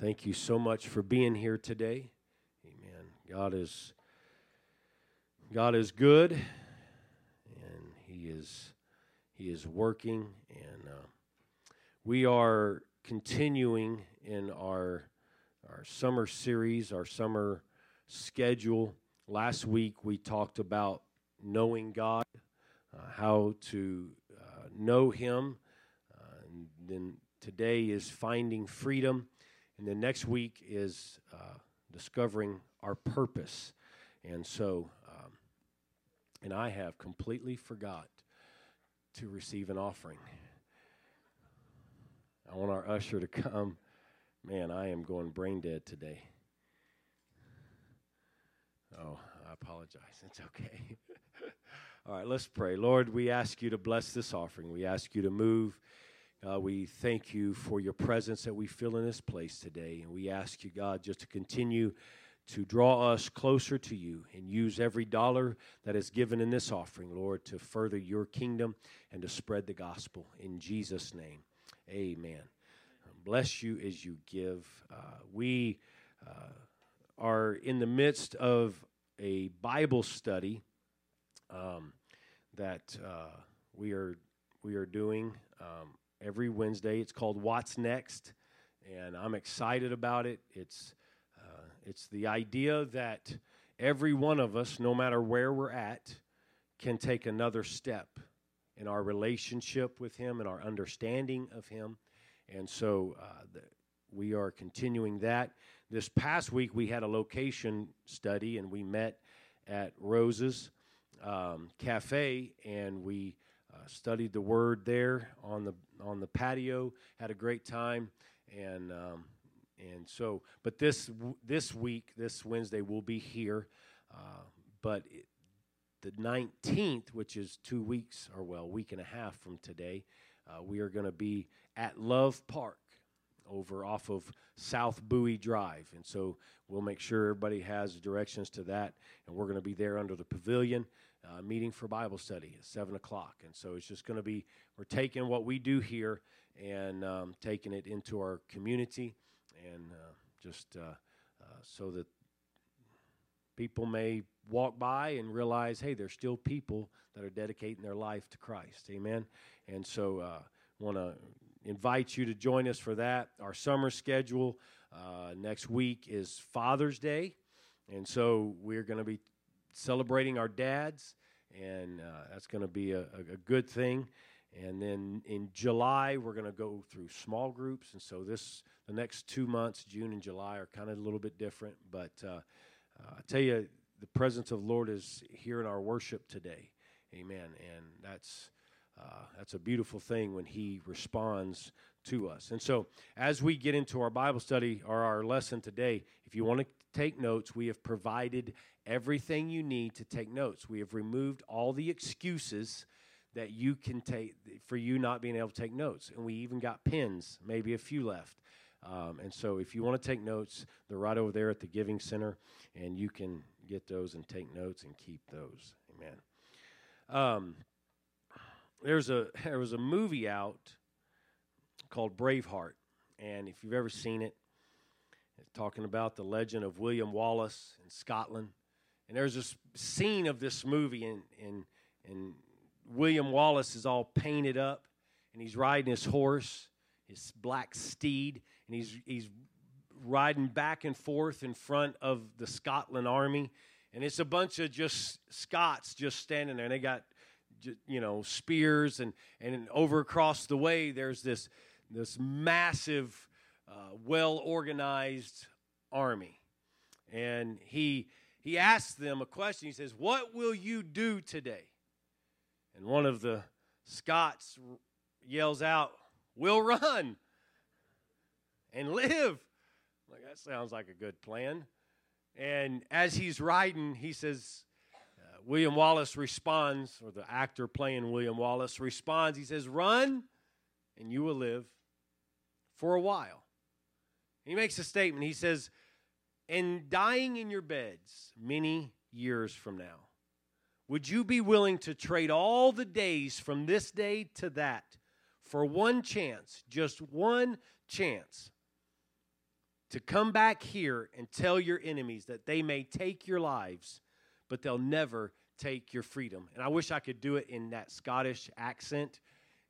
Thank you so much for being here today. Amen. God is God is good, and He is He is working, and uh, we are continuing in our our summer series, our summer schedule. Last week we talked about knowing God, uh, how to uh, know Him, uh, and then today is finding freedom and then next week is uh, discovering our purpose. And so, um, and I have completely forgot to receive an offering. I want our usher to come. Man, I am going brain dead today. Oh, I apologize. It's okay. All right, let's pray. Lord, we ask you to bless this offering. We ask you to move uh, we thank you for your presence that we feel in this place today. And we ask you, God, just to continue to draw us closer to you and use every dollar that is given in this offering, Lord, to further your kingdom and to spread the gospel. In Jesus' name, amen. Bless you as you give. Uh, we uh, are in the midst of a Bible study um, that uh, we are we are doing. Um, every Wednesday. It's called What's Next, and I'm excited about it. It's uh, it's the idea that every one of us, no matter where we're at, can take another step in our relationship with Him and our understanding of Him. And so uh, the, we are continuing that. This past week, we had a location study and we met at Rose's um, Cafe and we uh, studied the Word there on the on the patio, had a great time, and um, and so. But this this week, this Wednesday, we'll be here. Uh, but it, the 19th, which is two weeks or well, week and a half from today, uh, we are going to be at Love Park over off of South Bowie Drive. And so we'll make sure everybody has directions to that. And we're going to be there under the pavilion uh, meeting for Bible study at 7 o'clock. And so it's just going to be, we're taking what we do here and um, taking it into our community and uh, just uh, uh, so that people may walk by and realize, hey, there's still people that are dedicating their life to Christ. Amen. And so I uh, want to invite you to join us for that. Our summer schedule uh, next week is Father's Day. And so we're going to be celebrating our dads, and uh, that's going to be a, a, good thing. And then in July, we're going to go through small groups, and so this the next two months, June and July, are kind of a little bit different. But uh, uh, I tell you, the presence of the Lord is here in our worship today. Amen. And that's uh, that's a beautiful thing when He responds to us. And so, as we get into our Bible study or our lesson today, if you want to take notes, we have provided everything you need to take notes. We have removed all the excuses that you can take for you not being able to take notes. And we even got pens, maybe a few left. Um, and so, if you want to take notes, they're right over there at the Giving Center, and you can get those and take notes and keep those. Amen. Um, there's a there was a movie out called Braveheart, and if you've ever seen it, it's talking about the legend of William Wallace in Scotland. And there's this scene of this movie, and, and, and William Wallace is all painted up, and he's riding his horse, his black steed, and he's, he's riding back and forth in front of the Scotland army. And it's a bunch of just Scots just standing there, and they got, you know, spears, and, and over across the way, there's this, this massive, uh, well organized army. And he he asks them a question. He says, What will you do today? And one of the Scots yells out, We'll run and live. Like, that sounds like a good plan. And as he's riding, he says, uh, William Wallace responds, or the actor playing William Wallace responds, he says, Run and you will live for a while. He makes a statement. He says, and dying in your beds many years from now, would you be willing to trade all the days from this day to that for one chance, just one chance, to come back here and tell your enemies that they may take your lives, but they'll never take your freedom. And I wish I could do it in that Scottish accent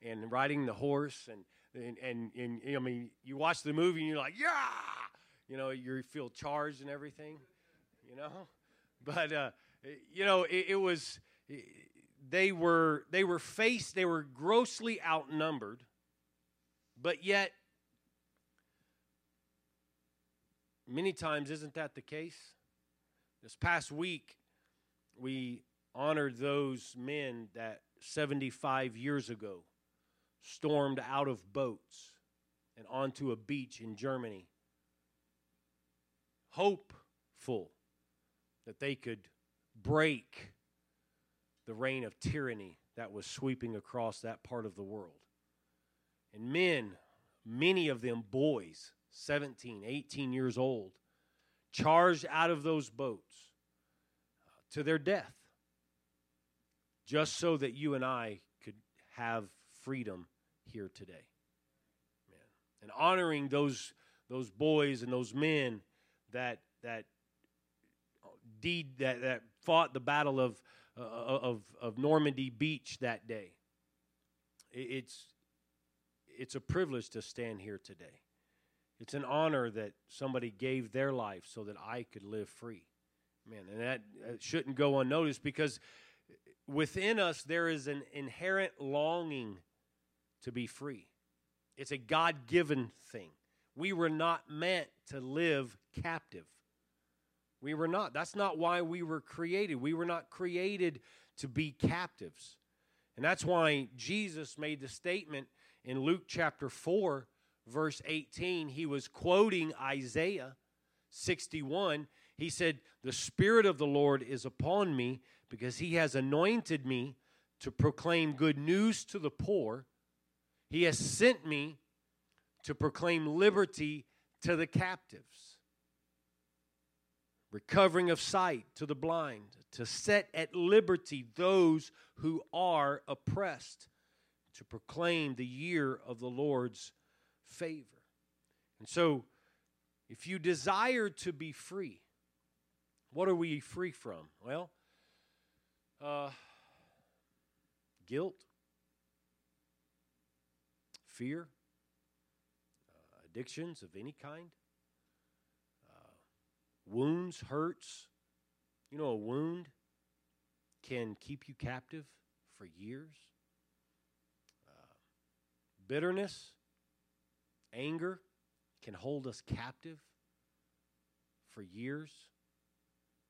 and riding the horse and and and, and I mean you watch the movie and you're like, yeah, you know, you feel charged and everything, you know. But uh, you know, it, it was they were they were faced they were grossly outnumbered, but yet many times isn't that the case? This past week we honored those men that 75 years ago stormed out of boats and onto a beach in Germany, hopeful that they could break the reign of tyranny that was sweeping across that part of the world. And men, many of them boys, 17, 18 years old, charged out of those boats uh, to their death just so that you and I could have freedom here today. And honoring those those boys and those men that that deed that, that fought the battle of, uh, of of Normandy Beach that day. It's it's a privilege to stand here today. It's an honor that somebody gave their life so that I could live free. Man, and that, that shouldn't go unnoticed because within us there is an inherent longing to be free. It's a God given thing. We were not meant to live captive. We were not. That's not why we were created. We were not created to be captives. And that's why Jesus made the statement in Luke chapter 4, verse 18. He was quoting Isaiah 61. He said, The Spirit of the Lord is upon me because he has anointed me to proclaim good news to the poor. He has sent me to proclaim liberty to the captives, recovering of sight to the blind, to set at liberty those who are oppressed, to proclaim the year of the Lord's favor. And so, if you desire to be free, what are we free from? Well, uh, guilt, fear, addictions of any kind, uh, wounds, hurts. You know, a wound can keep you captive for years. Uh, bitterness, anger can hold us captive for years.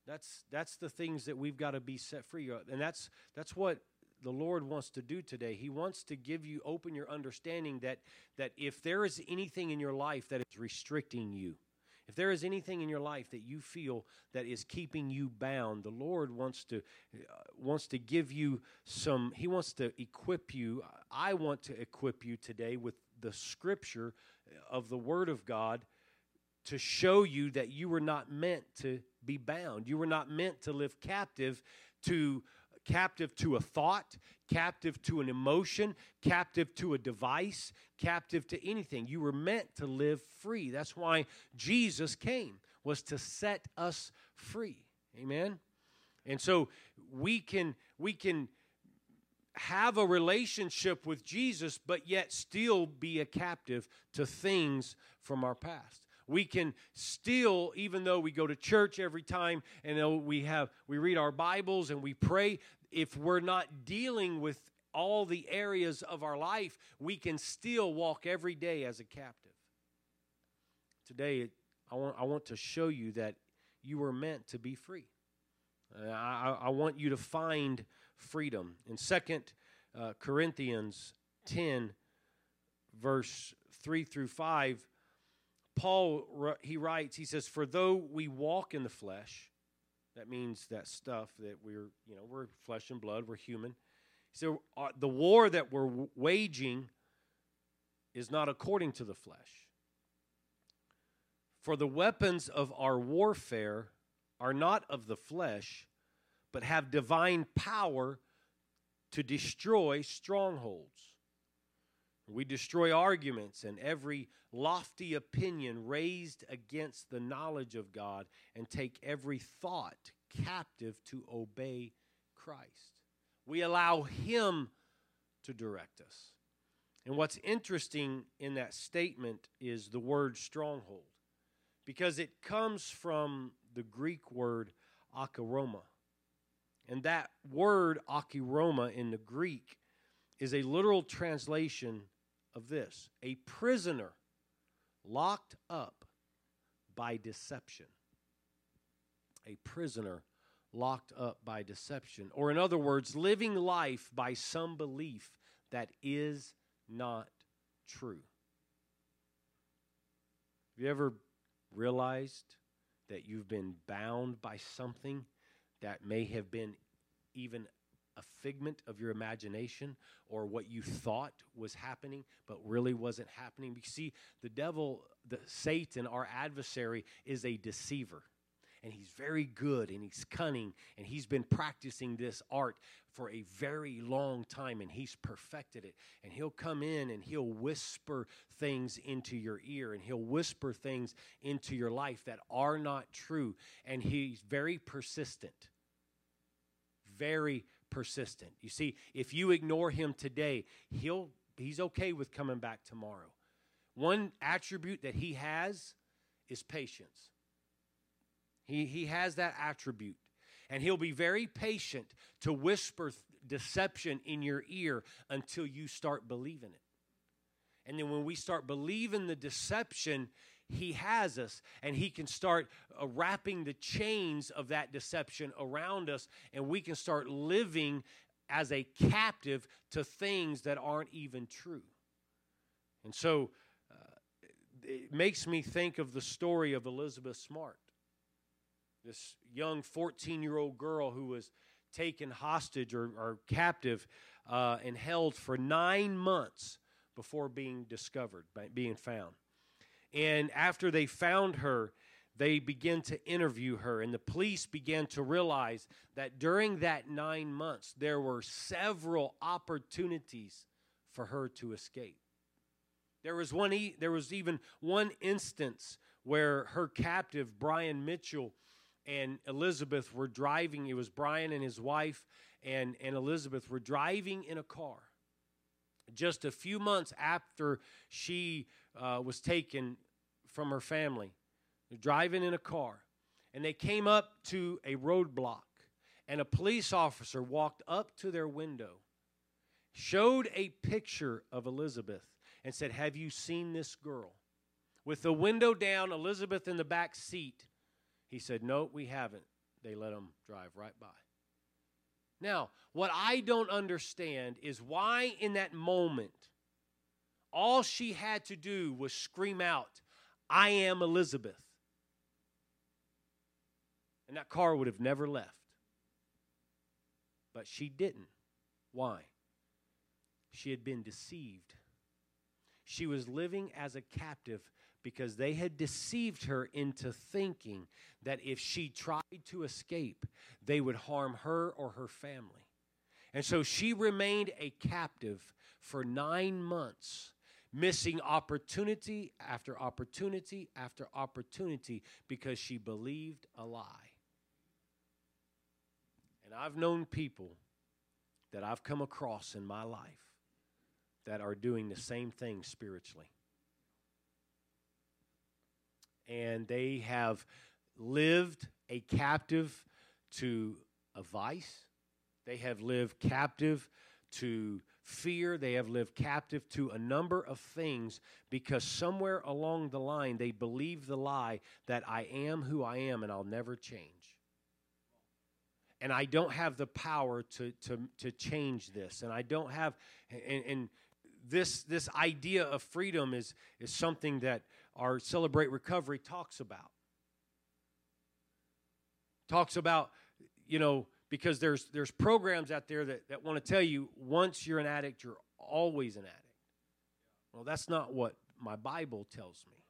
That's that's the things that we've got to be set free of. And that's that's what the Lord wants to do today. He wants to give you open your understanding that that if there is anything in your life that is restricting you, if there is anything in your life that you feel that is keeping you bound, the Lord wants to uh, wants to give you some he wants to equip you. I want to equip you today with the scripture of the word of God to show you that you were not meant to be bound. You were not meant to live captive to captive to a thought, captive to an emotion, captive to a device, captive to anything. You were meant to live free. That's why Jesus came was to set us free. Amen. And so we can we can have a relationship with Jesus but yet still be a captive to things from our past we can still even though we go to church every time and we have we read our bibles and we pray if we're not dealing with all the areas of our life we can still walk every day as a captive. Today i want, I want to show you that you were meant to be free. Uh, I, I want you to find freedom. In second uh, corinthians 10 verse 3 through 5 Paul, he writes, he says, For though we walk in the flesh, that means that stuff that we're, you know, we're flesh and blood, we're human. So uh, the war that we're waging is not according to the flesh. For the weapons of our warfare are not of the flesh, but have divine power to destroy strongholds. We destroy arguments and every lofty opinion raised against the knowledge of God and take every thought captive to obey Christ. We allow Him to direct us. And what's interesting in that statement is the word stronghold, because it comes from the Greek word ochuroma. And that word ochuroma in the Greek is a literal translation of this a prisoner locked up by deception. A prisoner locked up by deception. Or, in other words, living life by some belief that is not true. Have you ever realized that you've been bound by something that may have been even a figment of your imagination or what you thought was happening but really wasn't happening. You see, the devil, the Satan, our adversary, is a deceiver. And he's very good and he's cunning and he's been practicing this art for a very long time and he's perfected it. And he'll come in and he'll whisper things into your ear and he'll whisper things into your life that are not true. And he's very persistent. Very persistent. You see, if you ignore him today, he'll he's okay with coming back tomorrow. One attribute that he has is patience. He, he has that attribute. And he'll be very patient to whisper deception in your ear until you start believing it. And then when we start believing the deception, he has us and he can start uh, wrapping the chains of that deception around us and we can start living as a captive to things that aren't even true. And so uh, it makes me think of the story of elizabeth smart this young 14 year old girl who was taken hostage or, or captive uh, and held for nine months before being discovered being found and after they found her, they began to interview her, and the police began to realize that during that nine months, there were several opportunities for her to escape. There was one. There was even one instance where her captive, Brian Mitchell, and Elizabeth were driving. It was Brian and his wife and, and Elizabeth were driving in a car. Just a few months after she uh, was taken from her family. Driving in a car, and they came up to a roadblock, and a police officer walked up to their window, showed a picture of Elizabeth, and said, Have you seen this girl? With the window down, Elizabeth in the back seat. He said, No, we haven't. They let him drive right by. Now, what I don't understand is why in that moment, all she had to do was scream out, I am Elizabeth. And that car would have never left. But she didn't. Why? She had been deceived. She was living as a captive because they had deceived her into thinking that if she tried to escape, they would harm her or her family. And so she remained a captive for nine months missing opportunity after opportunity after opportunity because she believed a lie. And I've known people that I've come across in my life that are doing the same thing spiritually. And they have lived a captive to a vice. They have lived captive to fear. They have lived captive to a number of things because somewhere along the line they believe the lie that I am who I am and I'll never change. And I don't have the power to, to, to change this. And I don't have, and, and this, this idea of freedom is, is something that our Celebrate Recovery talks about. Talks about, you know, because there's there's programs out there that, that want to tell you once you're an addict you're always an addict. Well that's not what my bible tells me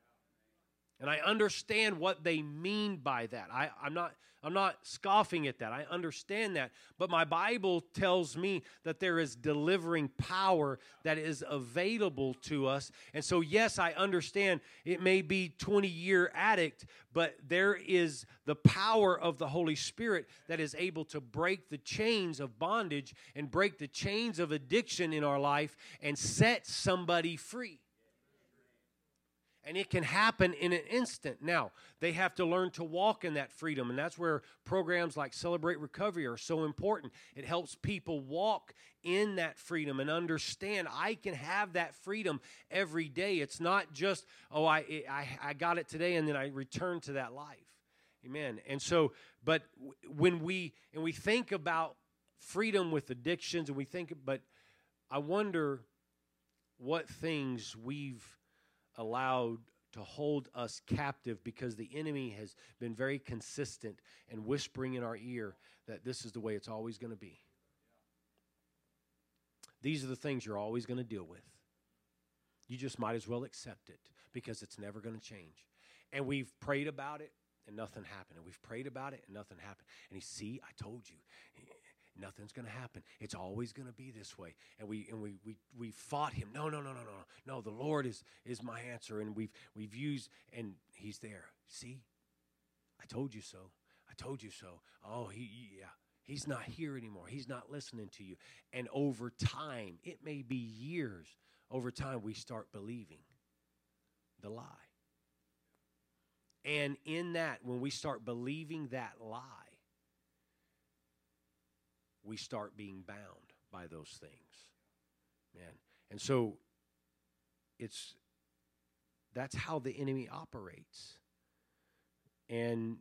And I understand what they mean by that. I, I'm not I'm not scoffing at that. I understand that. But my Bible tells me that there is delivering power that is available to us. And so, yes, I understand it may be 20 year addict, but there is the power of the Holy Spirit that is able to break the chains of bondage and break the chains of addiction in our life and set somebody free and it can happen in an instant. Now, they have to learn to walk in that freedom, and that's where programs like Celebrate Recovery are so important. It helps people walk in that freedom and understand I can have that freedom every day. It's not just, oh, I, I, I got it today and then I return to that life. Amen. And so, but when we, and we think about freedom with addictions and we think, but I wonder what things we've allowed to hold us captive because the enemy has been very consistent and whispering in our ear that this is the way it's always going to be. These are the things you're always going to deal with. You just might as well accept it because it's never going to change. And we've prayed about it and nothing happened. And we've prayed about it and nothing happened. And he, see, I told you nothing's going to happen. It's always going to be this way. And we and we we we fought him. No, no, no, no, no. No, the Lord is is my answer and we've we've used and he's there. See? I told you so. I told you so. Oh, he yeah. He's not here anymore. He's not listening to you. And over time, it may be years, over time we start believing the lie. And in that, when we start believing that lie, we start being bound by those things. Man. And so it's that's how the enemy operates. And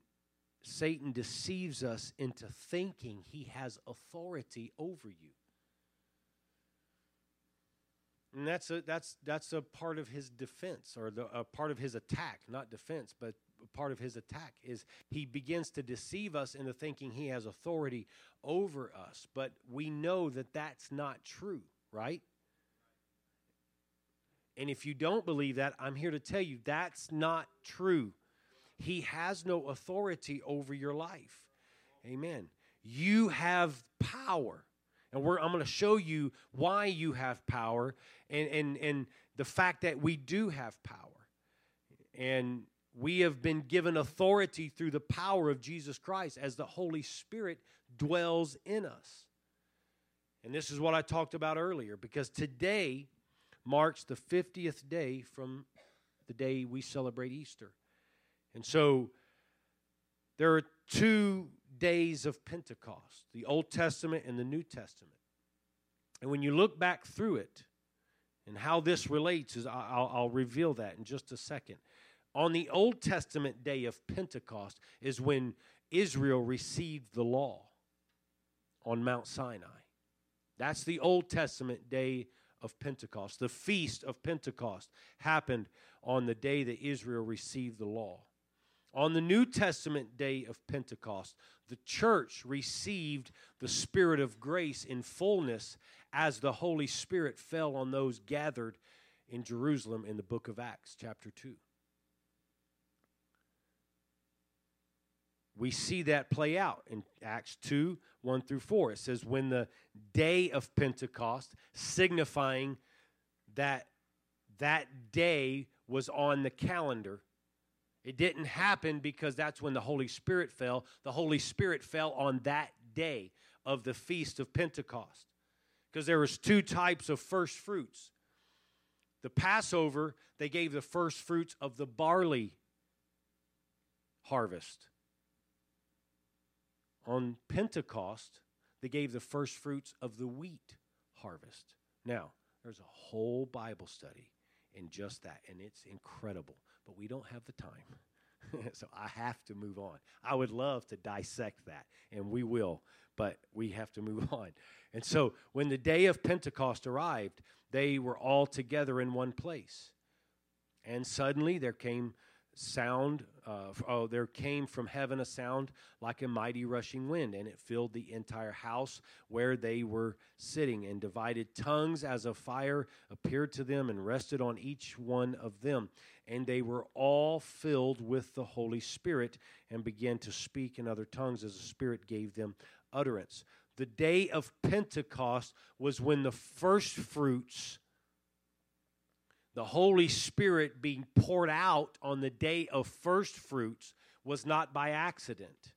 Satan deceives us into thinking he has authority over you. And that's a, that's, that's a part of his defense or the, a part of his attack, not defense, but part of his attack is he begins to deceive us into thinking he has authority over us. But we know that that's not true, right? And if you don't believe that, I'm here to tell you that's not true. He has no authority over your life. Amen. You have power. And I'm going to show you why you have power and, and, and the fact that we do have power. And we have been given authority through the power of Jesus Christ as the Holy Spirit dwells in us. And this is what I talked about earlier because today marks the 50th day from the day we celebrate Easter. And so there are two days of Pentecost the Old Testament and the New Testament. And when you look back through it and how this relates, is I'll, I'll reveal that in just a second on the Old Testament day of Pentecost is when Israel received the law on Mount Sinai. That's the Old Testament day of Pentecost. The feast of Pentecost happened on the day that Israel received the law. On the New Testament day of Pentecost, the church received the Spirit of grace in fullness as the Holy Spirit fell on those gathered in Jerusalem in the book of Acts, chapter 2. We see that play out in Acts 2 1 through 4. It says, When the day of Pentecost, signifying that that day was on the calendar, it didn't happen because that's when the Holy Spirit fell. The Holy Spirit fell on that day of the feast of Pentecost. Because there was two types of first fruits. The Passover, they gave the first fruits of the barley harvest on Pentecost, they gave the first fruits of the wheat harvest. Now, there's a whole Bible study in just that, and it's incredible, but we don't have the time. so I have to move on. I would love to dissect that, and we will, but we have to move on. And so when the day of Pentecost arrived, they were all together in one place. And suddenly there came sound uh, oh there came from heaven a sound like a mighty rushing wind and it filled the entire house where they were sitting and divided tongues as a fire appeared to them and rested on each one of them. And they were all filled with the holy spirit and began to speak in other tongues as the spirit gave them utterance. The day of pentecost was when the first fruits the Holy Spirit being poured out on the day of first fruits was not by accident.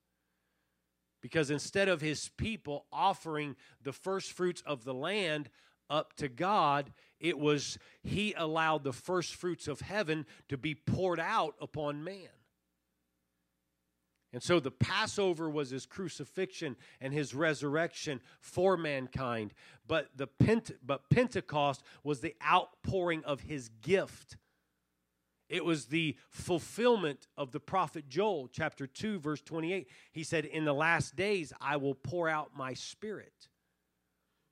Because instead of his people offering the first fruits of the land up to God, it was he allowed the first fruits of heaven to be poured out upon man. And so the Passover was his crucifixion and his resurrection for mankind. But, the Pente- but Pentecost was the outpouring of his gift. It was the fulfillment of the prophet Joel, chapter 2, verse 28. He said, In the last days I will pour out my spirit.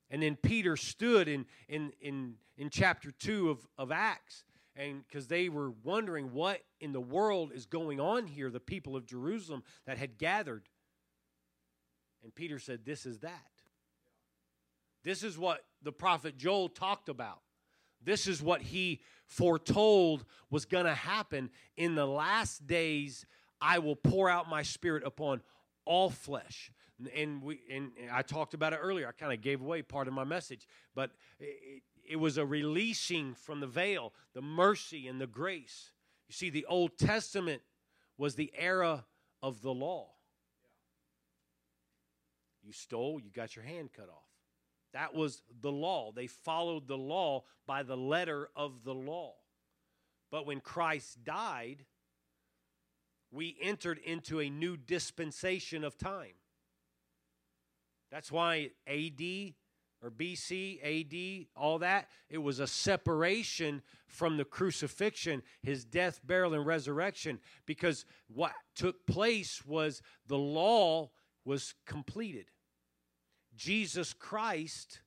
And then Peter stood in, in, in, in chapter 2 of, of Acts and because they were wondering what in the world is going on here, the people of Jerusalem that had gathered. And Peter said, This is that. This is what the prophet Joel talked about. This is what he foretold was going to happen in the last days. I will pour out my spirit upon all flesh. And we and I talked about it earlier. I kind of gave away part of my message, but it, it was a releasing from the veil, the mercy and the grace. You see, the Old Testament was the era of the law. You stole, you got your hand cut off. That was the law. They followed the law by the letter of the law. But when Christ died, we entered into a new dispensation of time. That's why AD or BC, AD, all that. It was a separation from the crucifixion, his death, burial, and resurrection, because what took place was the law was completed. Jesus Christ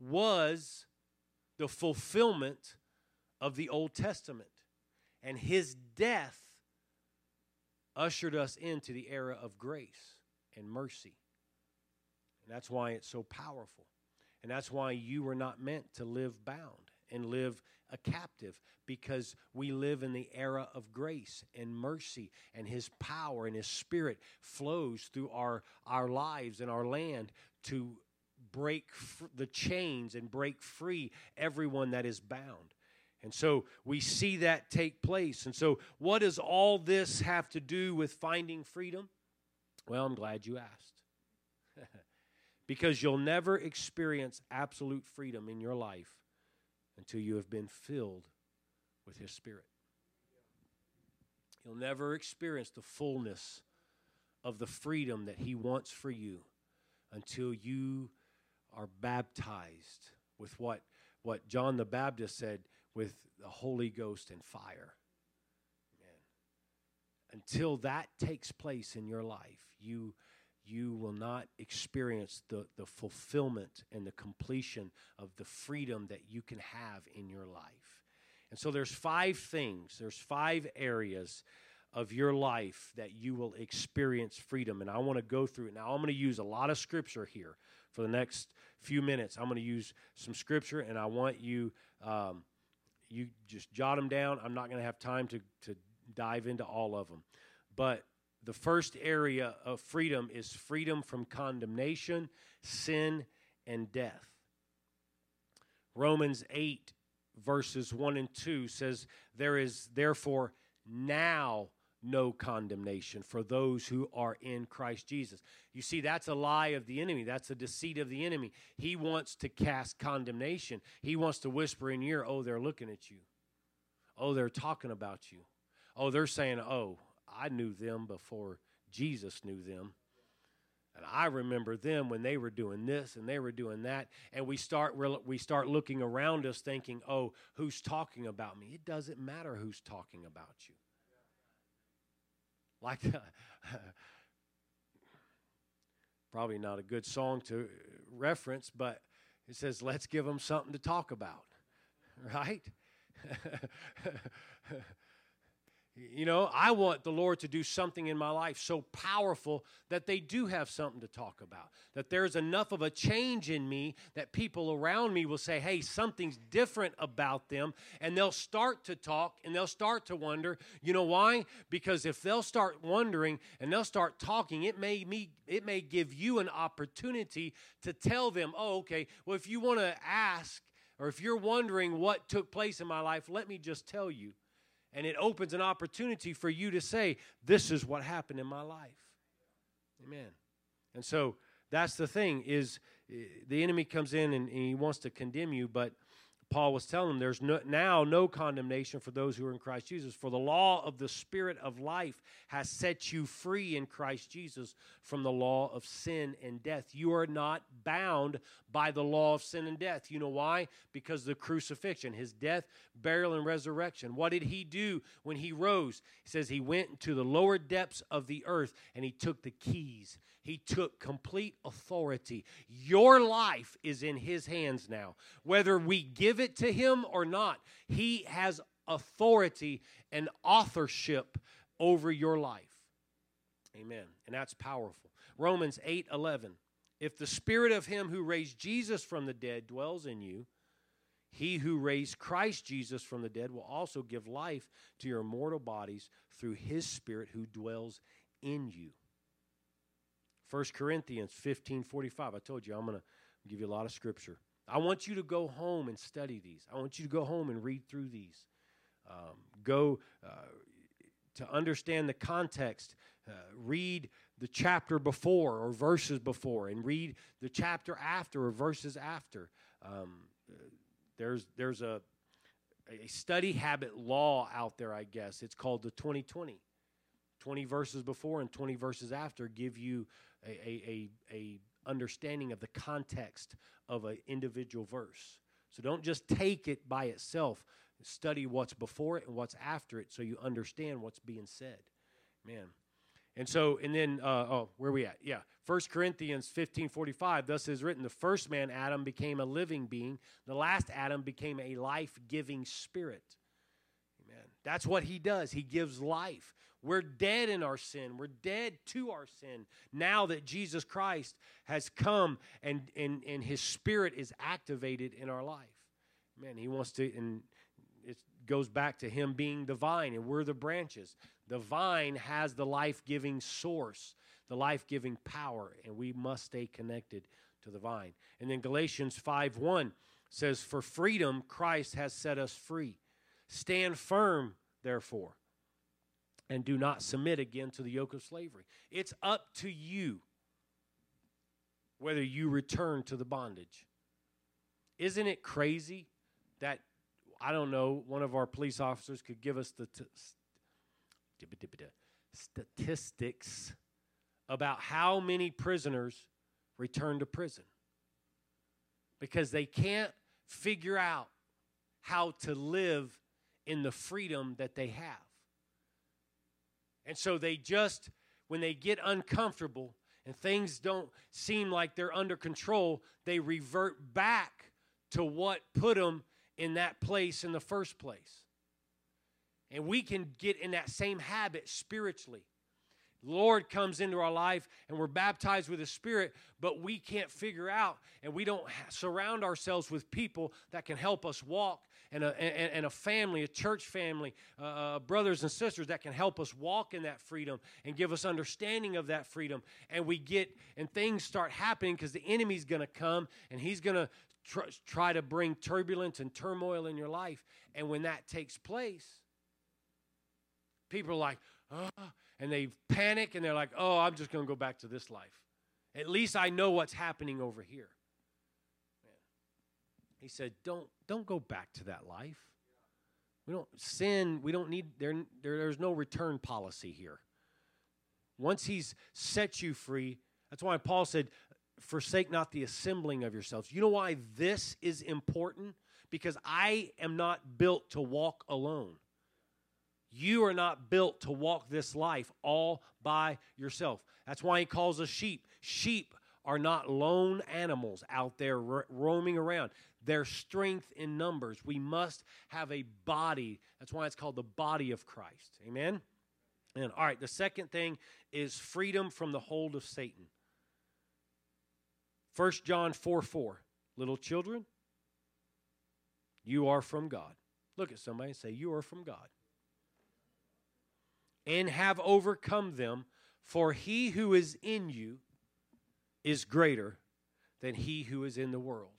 was the fulfillment of the Old Testament, and his death ushered us into the era of grace and mercy. And that's why it's so powerful. And that's why you were not meant to live bound and live a captive because we live in the era of grace and mercy and his power and his spirit flows through our our lives and our land to break fr- the chains and break free everyone that is bound. And so we see that take place. And so what does all this have to do with finding freedom? Well i'm glad you asked because you'll never experience absolute freedom in your life until you have been filled with His Spirit. You'll never experience the fullness of the freedom that He wants for you until you are baptized with what, what John the Baptist said with the Holy Ghost and fire. Until that takes place in your life, you you will not experience the, the fulfillment and the completion of the freedom that you can have in your life. And so there's five things, there's five areas of your life that you will experience freedom. And I want to go through it. Now, I'm going to use a lot of scripture here for the next few minutes. I'm going to use some scripture, and I want you, um, you just jot them down. I'm not going to have time to, to dive into all of them. But the first area of freedom is freedom from condemnation, sin, and death. Romans 8, verses 1 and 2 says, There is therefore now no condemnation for those who are in Christ Jesus. You see, that's a lie of the enemy. That's a deceit of the enemy. He wants to cast condemnation. He wants to whisper in your ear, Oh, they're looking at you. Oh, they're talking about you. Oh, they're saying, Oh, I knew them before Jesus knew them. And I remember them when they were doing this and they were doing that. And we start, we start looking around us thinking, oh, who's talking about me? It doesn't matter who's talking about you. Like, probably not a good song to reference, but it says, let's give them something to talk about, right? You know, I want the Lord to do something in my life so powerful that they do have something to talk about. That there's enough of a change in me that people around me will say, hey, something's different about them. And they'll start to talk and they'll start to wonder. You know why? Because if they'll start wondering and they'll start talking, it may, me, it may give you an opportunity to tell them, oh, okay, well, if you want to ask or if you're wondering what took place in my life, let me just tell you and it opens an opportunity for you to say, This is what happened in my life. Amen. And so that's the thing is eh, the enemy comes in and, and he wants to condemn you, but Paul was telling them there's no, now no condemnation for those who are in Christ Jesus. For the law of the Spirit of life has set you free in Christ Jesus from the law of sin and death. You are not bound by the law of sin and death. You know why? Because the crucifixion, his death, burial, and resurrection. What did he do when he rose? He says he went to the lower depths of the earth and he took the keys he took complete authority. Your life is in His hands now. Whether we give it to Him or not, He has authority and authorship over your life. Amen. And that's powerful. Romans 8 11. If the spirit of him who raised Jesus from the dead dwells in you, he who raised Christ Jesus from the dead will also give life to your mortal bodies through his spirit who dwells in you. 1 Corinthians 15 45. I told you I'm going to give you a lot of scripture. I want you to go home and study these. I want you to go home and read through these. Um, go uh, to understand the context. Uh, read the chapter before or verses before, and read the chapter after or verses after. Um, there's there's a a study habit law out there, I guess. It's called the 2020. 20 verses before and 20 verses after give you a, a, a, understanding of the context of an individual verse. So don't just take it by itself. Study what's before it and what's after it so you understand what's being said. Man. And so, and then, uh, oh, where we at? Yeah. 1 Corinthians 15 45, thus is written, the first man, Adam, became a living being. The last Adam became a life giving spirit. Amen. That's what he does. He gives life. We're dead in our sin. We're dead to our sin now that Jesus Christ has come and, and, and his spirit is activated in our life. Man, he wants to, and it goes back to him being the vine and we're the branches. The vine has the life giving source, the life giving power, and we must stay connected to the vine. And then Galatians 5 1 says, For freedom Christ has set us free. Stand firm, therefore and do not submit again to the yoke of slavery. It's up to you whether you return to the bondage. Isn't it crazy that, I don't know, one of our police officers could give us the t- statistics about how many prisoners return to prison? Because they can't figure out how to live in the freedom that they have. And so they just, when they get uncomfortable and things don't seem like they're under control, they revert back to what put them in that place in the first place. And we can get in that same habit spiritually. Lord comes into our life and we're baptized with the Spirit, but we can't figure out and we don't surround ourselves with people that can help us walk and a, and, and a family, a church family, uh, uh, brothers and sisters that can help us walk in that freedom and give us understanding of that freedom. And we get, and things start happening because the enemy's going to come and he's going to tr- try to bring turbulence and turmoil in your life. And when that takes place, people are like, oh, and they panic and they're like, oh, I'm just going to go back to this life. At least I know what's happening over here. He said, "Don't don't go back to that life. We don't sin. We don't need there, there. There's no return policy here. Once He's set you free, that's why Paul said, "Forsake not the assembling of yourselves." You know why this is important? Because I am not built to walk alone. You are not built to walk this life all by yourself. That's why he calls us sheep. Sheep are not lone animals out there ro- roaming around. there's strength in numbers. We must have a body. That's why it's called the body of Christ. Amen? And all right, the second thing is freedom from the hold of Satan. 1 John 4 4. Little children, you are from God. Look at somebody and say, You are from God. And have overcome them, for he who is in you is greater than he who is in the world.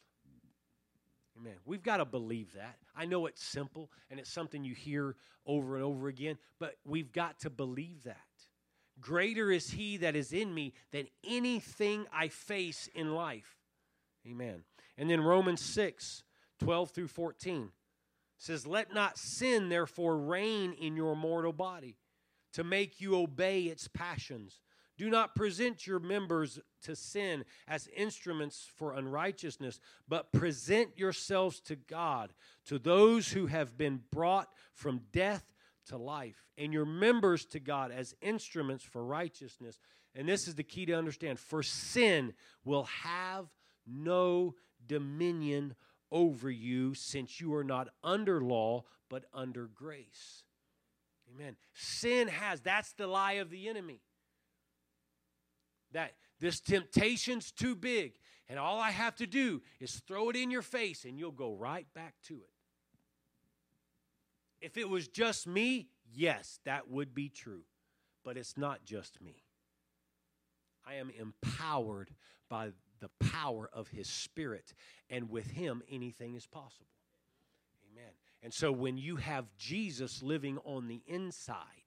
Amen. We've got to believe that. I know it's simple and it's something you hear over and over again, but we've got to believe that. Greater is he that is in me than anything I face in life. Amen. And then Romans 6, 12 through 14 says, Let not sin therefore reign in your mortal body to make you obey its passions. Do not present your members to sin as instruments for unrighteousness, but present yourselves to God, to those who have been brought from death to life, and your members to God as instruments for righteousness. And this is the key to understand for sin will have no dominion over you, since you are not under law, but under grace. Amen. Sin has, that's the lie of the enemy that this temptation's too big, and all I have to do is throw it in your face, and you'll go right back to it. If it was just me, yes, that would be true. But it's not just me. I am empowered by the power of His Spirit, and with Him, anything is possible. Amen. And so when you have Jesus living on the inside,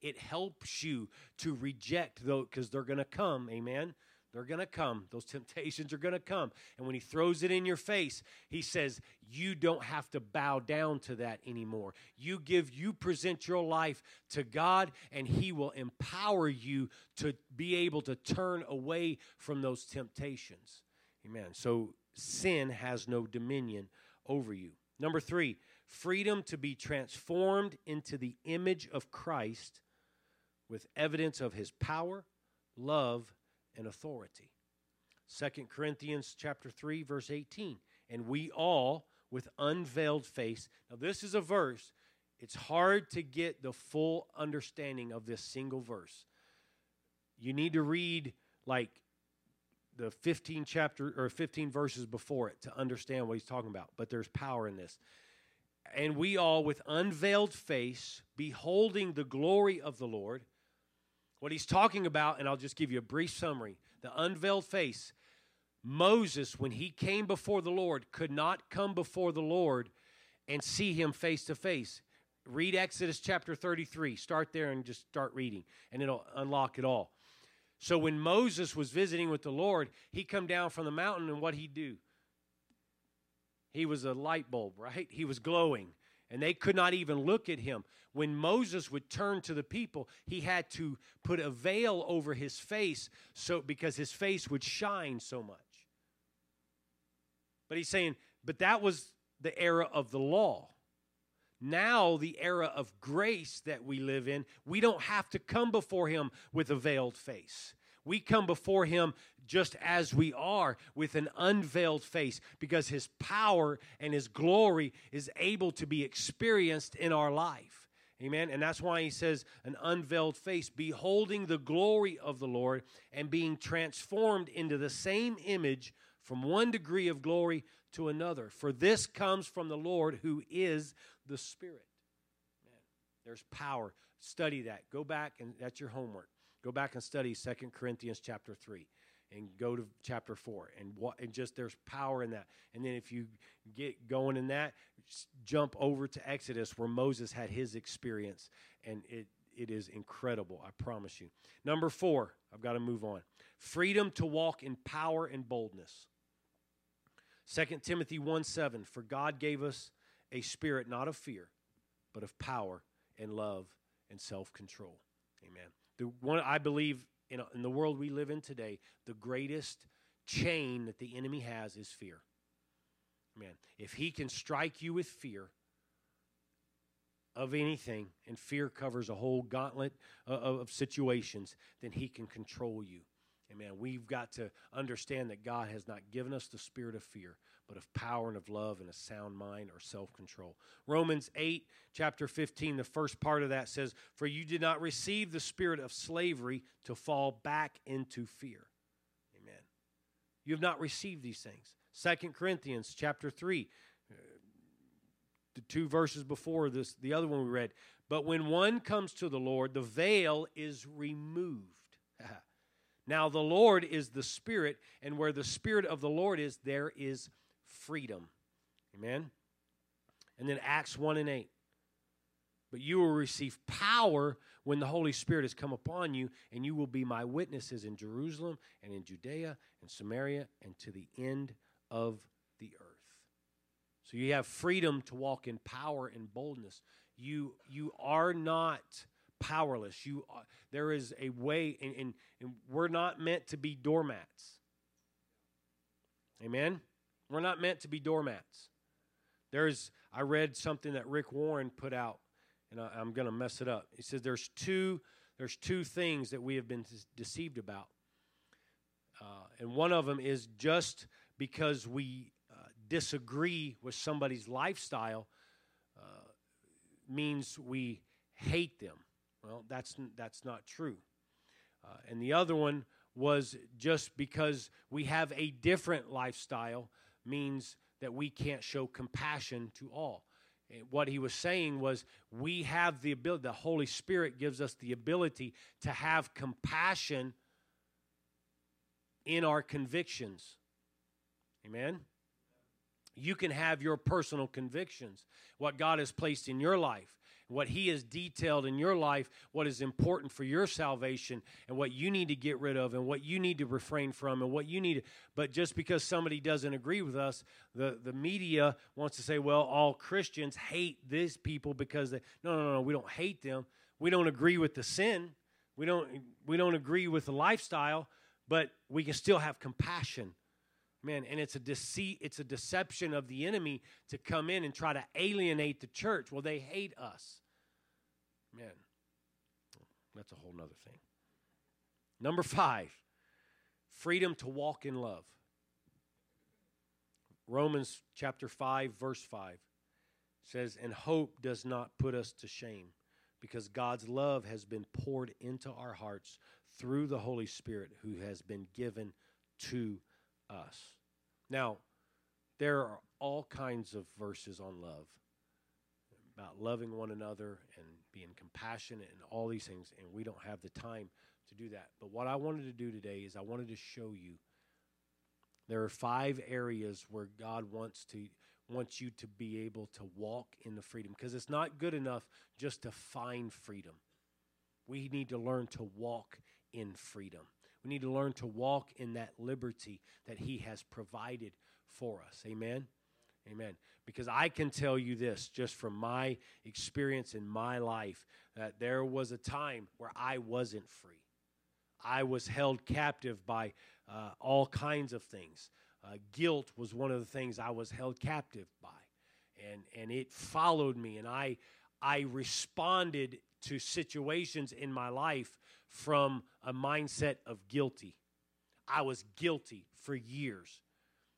it helps you to reject those because they're going to come. Amen. They're going to come. Those temptations are going to come. And when he throws it in your face, he says, You don't have to bow down to that anymore. You give, you present your life to God, and he will empower you to be able to turn away from those temptations. Amen. So sin has no dominion over you. Number three, freedom to be transformed into the image of Christ with evidence of his power, love, and authority. 2 Corinthians chapter 3 verse 18. And we all with unveiled face. Now this is a verse. It's hard to get the full understanding of this single verse. You need to read like the 15 chapter or 15 verses before it to understand what he's talking about, but there's power in this. And we all with unveiled face beholding the glory of the Lord what he's talking about, and I'll just give you a brief summary the unveiled face. Moses, when he came before the Lord, could not come before the Lord and see him face to face. Read Exodus chapter 33. Start there and just start reading, and it'll unlock it all. So when Moses was visiting with the Lord, he come down from the mountain, and what he do? He was a light bulb, right? He was glowing and they could not even look at him. When Moses would turn to the people, he had to put a veil over his face so because his face would shine so much. But he's saying, but that was the era of the law. Now, the era of grace that we live in, we don't have to come before him with a veiled face. We come before him just as we are with an unveiled face because his power and his glory is able to be experienced in our life. Amen. And that's why he says, an unveiled face, beholding the glory of the Lord and being transformed into the same image from one degree of glory to another. For this comes from the Lord who is the Spirit. There's power. Study that. Go back, and that's your homework. Go back and study Second Corinthians chapter 3 and go to chapter 4 and what and just there's power in that. And then if you get going in that jump over to exodus where moses had his experience and it it is incredible i promise you. Number four i've got to move on. Freedom to walk in power and boldness. 2 timothy 1 7 for god gave us a spirit not of fear but of power and love and self-control. Amen the one i believe in, in the world we live in today, the greatest chain that the enemy has is fear. Man, if he can strike you with fear of anything, and fear covers a whole gauntlet of, of situations, then he can control you. Amen. We've got to understand that God has not given us the spirit of fear, but of power and of love and a sound mind or self control. Romans 8, chapter 15, the first part of that says, For you did not receive the spirit of slavery to fall back into fear. Amen. You have not received these things. Second Corinthians chapter 3, uh, the two verses before this, the other one we read. But when one comes to the Lord, the veil is removed. Now the Lord is the Spirit, and where the Spirit of the Lord is, there is freedom. Amen. And then Acts 1 and 8. But you will receive power when the Holy Spirit has come upon you, and you will be my witnesses in Jerusalem and in Judea and Samaria and to the end of the earth. So you have freedom to walk in power and boldness. You, you are not powerless. You are, there is a way, and, and, and we're not meant to be doormats. Amen? We're not meant to be doormats. There's, I read something that Rick Warren put out, and I, am going to mess it up. He says there's two, there's two things that we have been deceived about. Uh, and one of them is just because we uh, disagree with somebody's lifestyle uh, means we hate them. Well, that's, that's not true. Uh, and the other one was just because we have a different lifestyle means that we can't show compassion to all. And what he was saying was, we have the ability, the Holy Spirit gives us the ability to have compassion in our convictions. Amen? You can have your personal convictions, what God has placed in your life what He has detailed in your life, what is important for your salvation, and what you need to get rid of, and what you need to refrain from, and what you need to. But just because somebody doesn't agree with us, the, the media wants to say, well, all Christians hate these people because they. No, no, no, we don't hate them. We don't agree with the sin. We don't, we don't agree with the lifestyle, but we can still have compassion man and it's a deceit it's a deception of the enemy to come in and try to alienate the church. Well they hate us. Man that's a whole nother thing. Number five freedom to walk in love. Romans chapter 5 verse 5 says and hope does not put us to shame because god's love has been poured into our hearts through the holy spirit who has been given to us. Now, there are all kinds of verses on love about loving one another and being compassionate and all these things, and we don't have the time to do that. But what I wanted to do today is I wanted to show you there are five areas where God wants to wants you to be able to walk in the freedom because it's not good enough just to find freedom. We need to learn to walk in freedom. We need to learn to walk in that liberty that He has provided for us. Amen? Amen. Because I can tell you this just from my experience in my life that there was a time where I wasn't free. I was held captive by uh, all kinds of things. Uh, guilt was one of the things I was held captive by. And, and it followed me, and I, I responded to situations in my life from a mindset of guilty. I was guilty for years.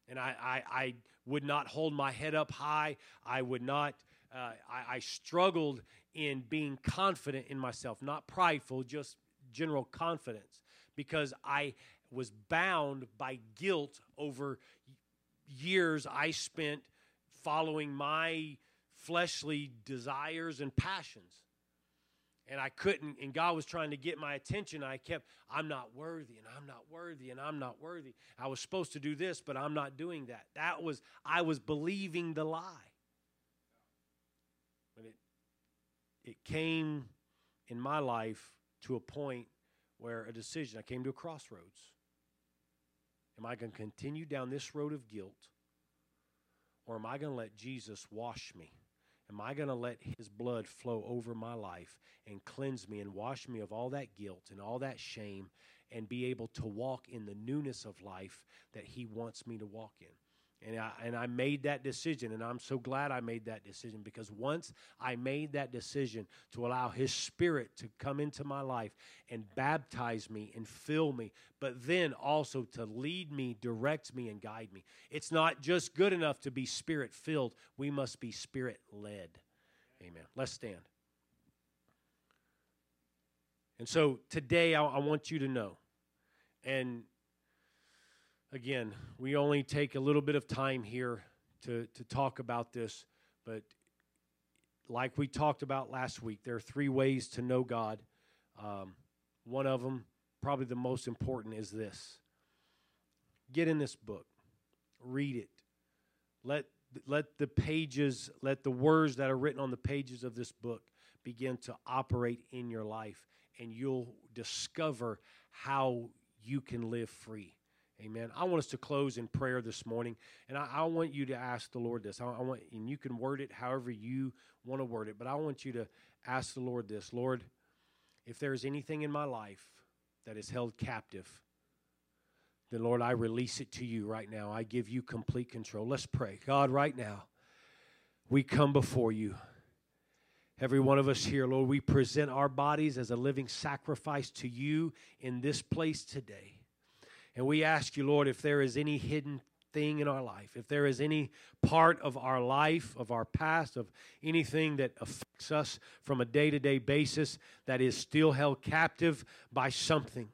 And I, I, I would not hold my head up high. I would not, uh, I, I struggled in being confident in myself, not prideful, just general confidence, because I was bound by guilt over years I spent following my fleshly desires and passions and I couldn't, and God was trying to get my attention. I kept, I'm not worthy, and I'm not worthy, and I'm not worthy. I was supposed to do this, but I'm not doing that. That was, I was believing the lie. But it, it came in my life to a point where a decision, I came to a crossroads. Am I going to continue down this road of guilt, or am I going to let Jesus wash me? Am I going to let his blood flow over my life and cleanse me and wash me of all that guilt and all that shame and be able to walk in the newness of life that he wants me to walk in? And I, and I made that decision, and I'm so glad I made that decision because once I made that decision to allow His Spirit to come into my life and baptize me and fill me, but then also to lead me, direct me, and guide me. It's not just good enough to be Spirit filled, we must be Spirit led. Amen. Let's stand. And so today I, I want you to know, and again, we only take a little bit of time here to, to talk about this, but like we talked about last week, there are three ways to know God. Um, one of them, probably the most important, is this get in this book, read it. Let, let the pages, let the words that are written on the pages of this book begin to operate in your life, and you'll discover how you can live free. Amen. I want us to close in prayer this morning, and I, I want you to ask the Lord this. I, I, want, and you can word it however you want to word it, but I want you to ask the Lord this: Lord, if there is anything in my life that is held captive, then Lord, I release it to you right now. I give you complete control. Let's pray, God. Right now, we come before you. Every one of us here, Lord, we present our bodies as a living sacrifice to you in this place today. And we ask you, Lord, if there is any hidden thing in our life, if there is any part of our life, of our past, of anything that affects us from a day to day basis that is still held captive by something,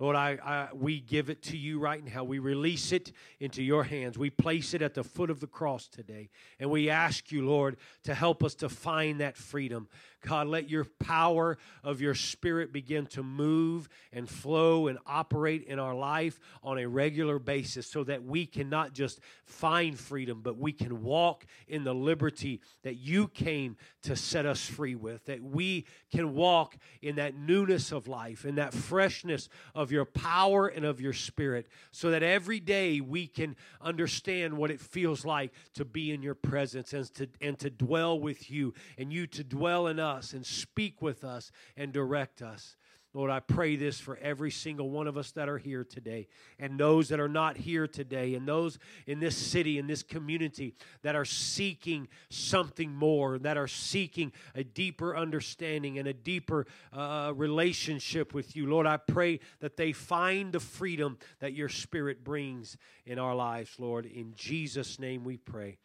Lord, I, I, we give it to you right now. We release it into your hands. We place it at the foot of the cross today. And we ask you, Lord, to help us to find that freedom. God, let your power of your spirit begin to move and flow and operate in our life on a regular basis so that we can not just find freedom, but we can walk in the liberty that you came to set us free with, that we can walk in that newness of life, in that freshness of your power and of your spirit, so that every day we can understand what it feels like to be in your presence and to, and to dwell with you and you to dwell in us and speak with us and direct us. Lord, I pray this for every single one of us that are here today, and those that are not here today, and those in this city, in this community that are seeking something more, that are seeking a deeper understanding and a deeper uh, relationship with you. Lord, I pray that they find the freedom that your Spirit brings in our lives, Lord. In Jesus' name we pray.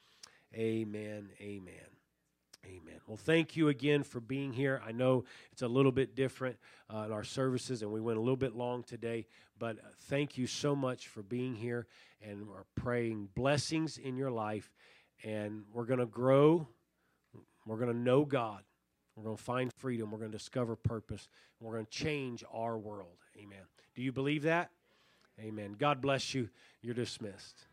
Amen. Amen. Amen. Well, thank you again for being here. I know it's a little bit different uh, in our services, and we went a little bit long today, but uh, thank you so much for being here, and we're praying blessings in your life, and we're going to grow. We're going to know God. We're going to find freedom. We're going to discover purpose. We're going to change our world. Amen. Do you believe that? Amen. God bless you. You're dismissed.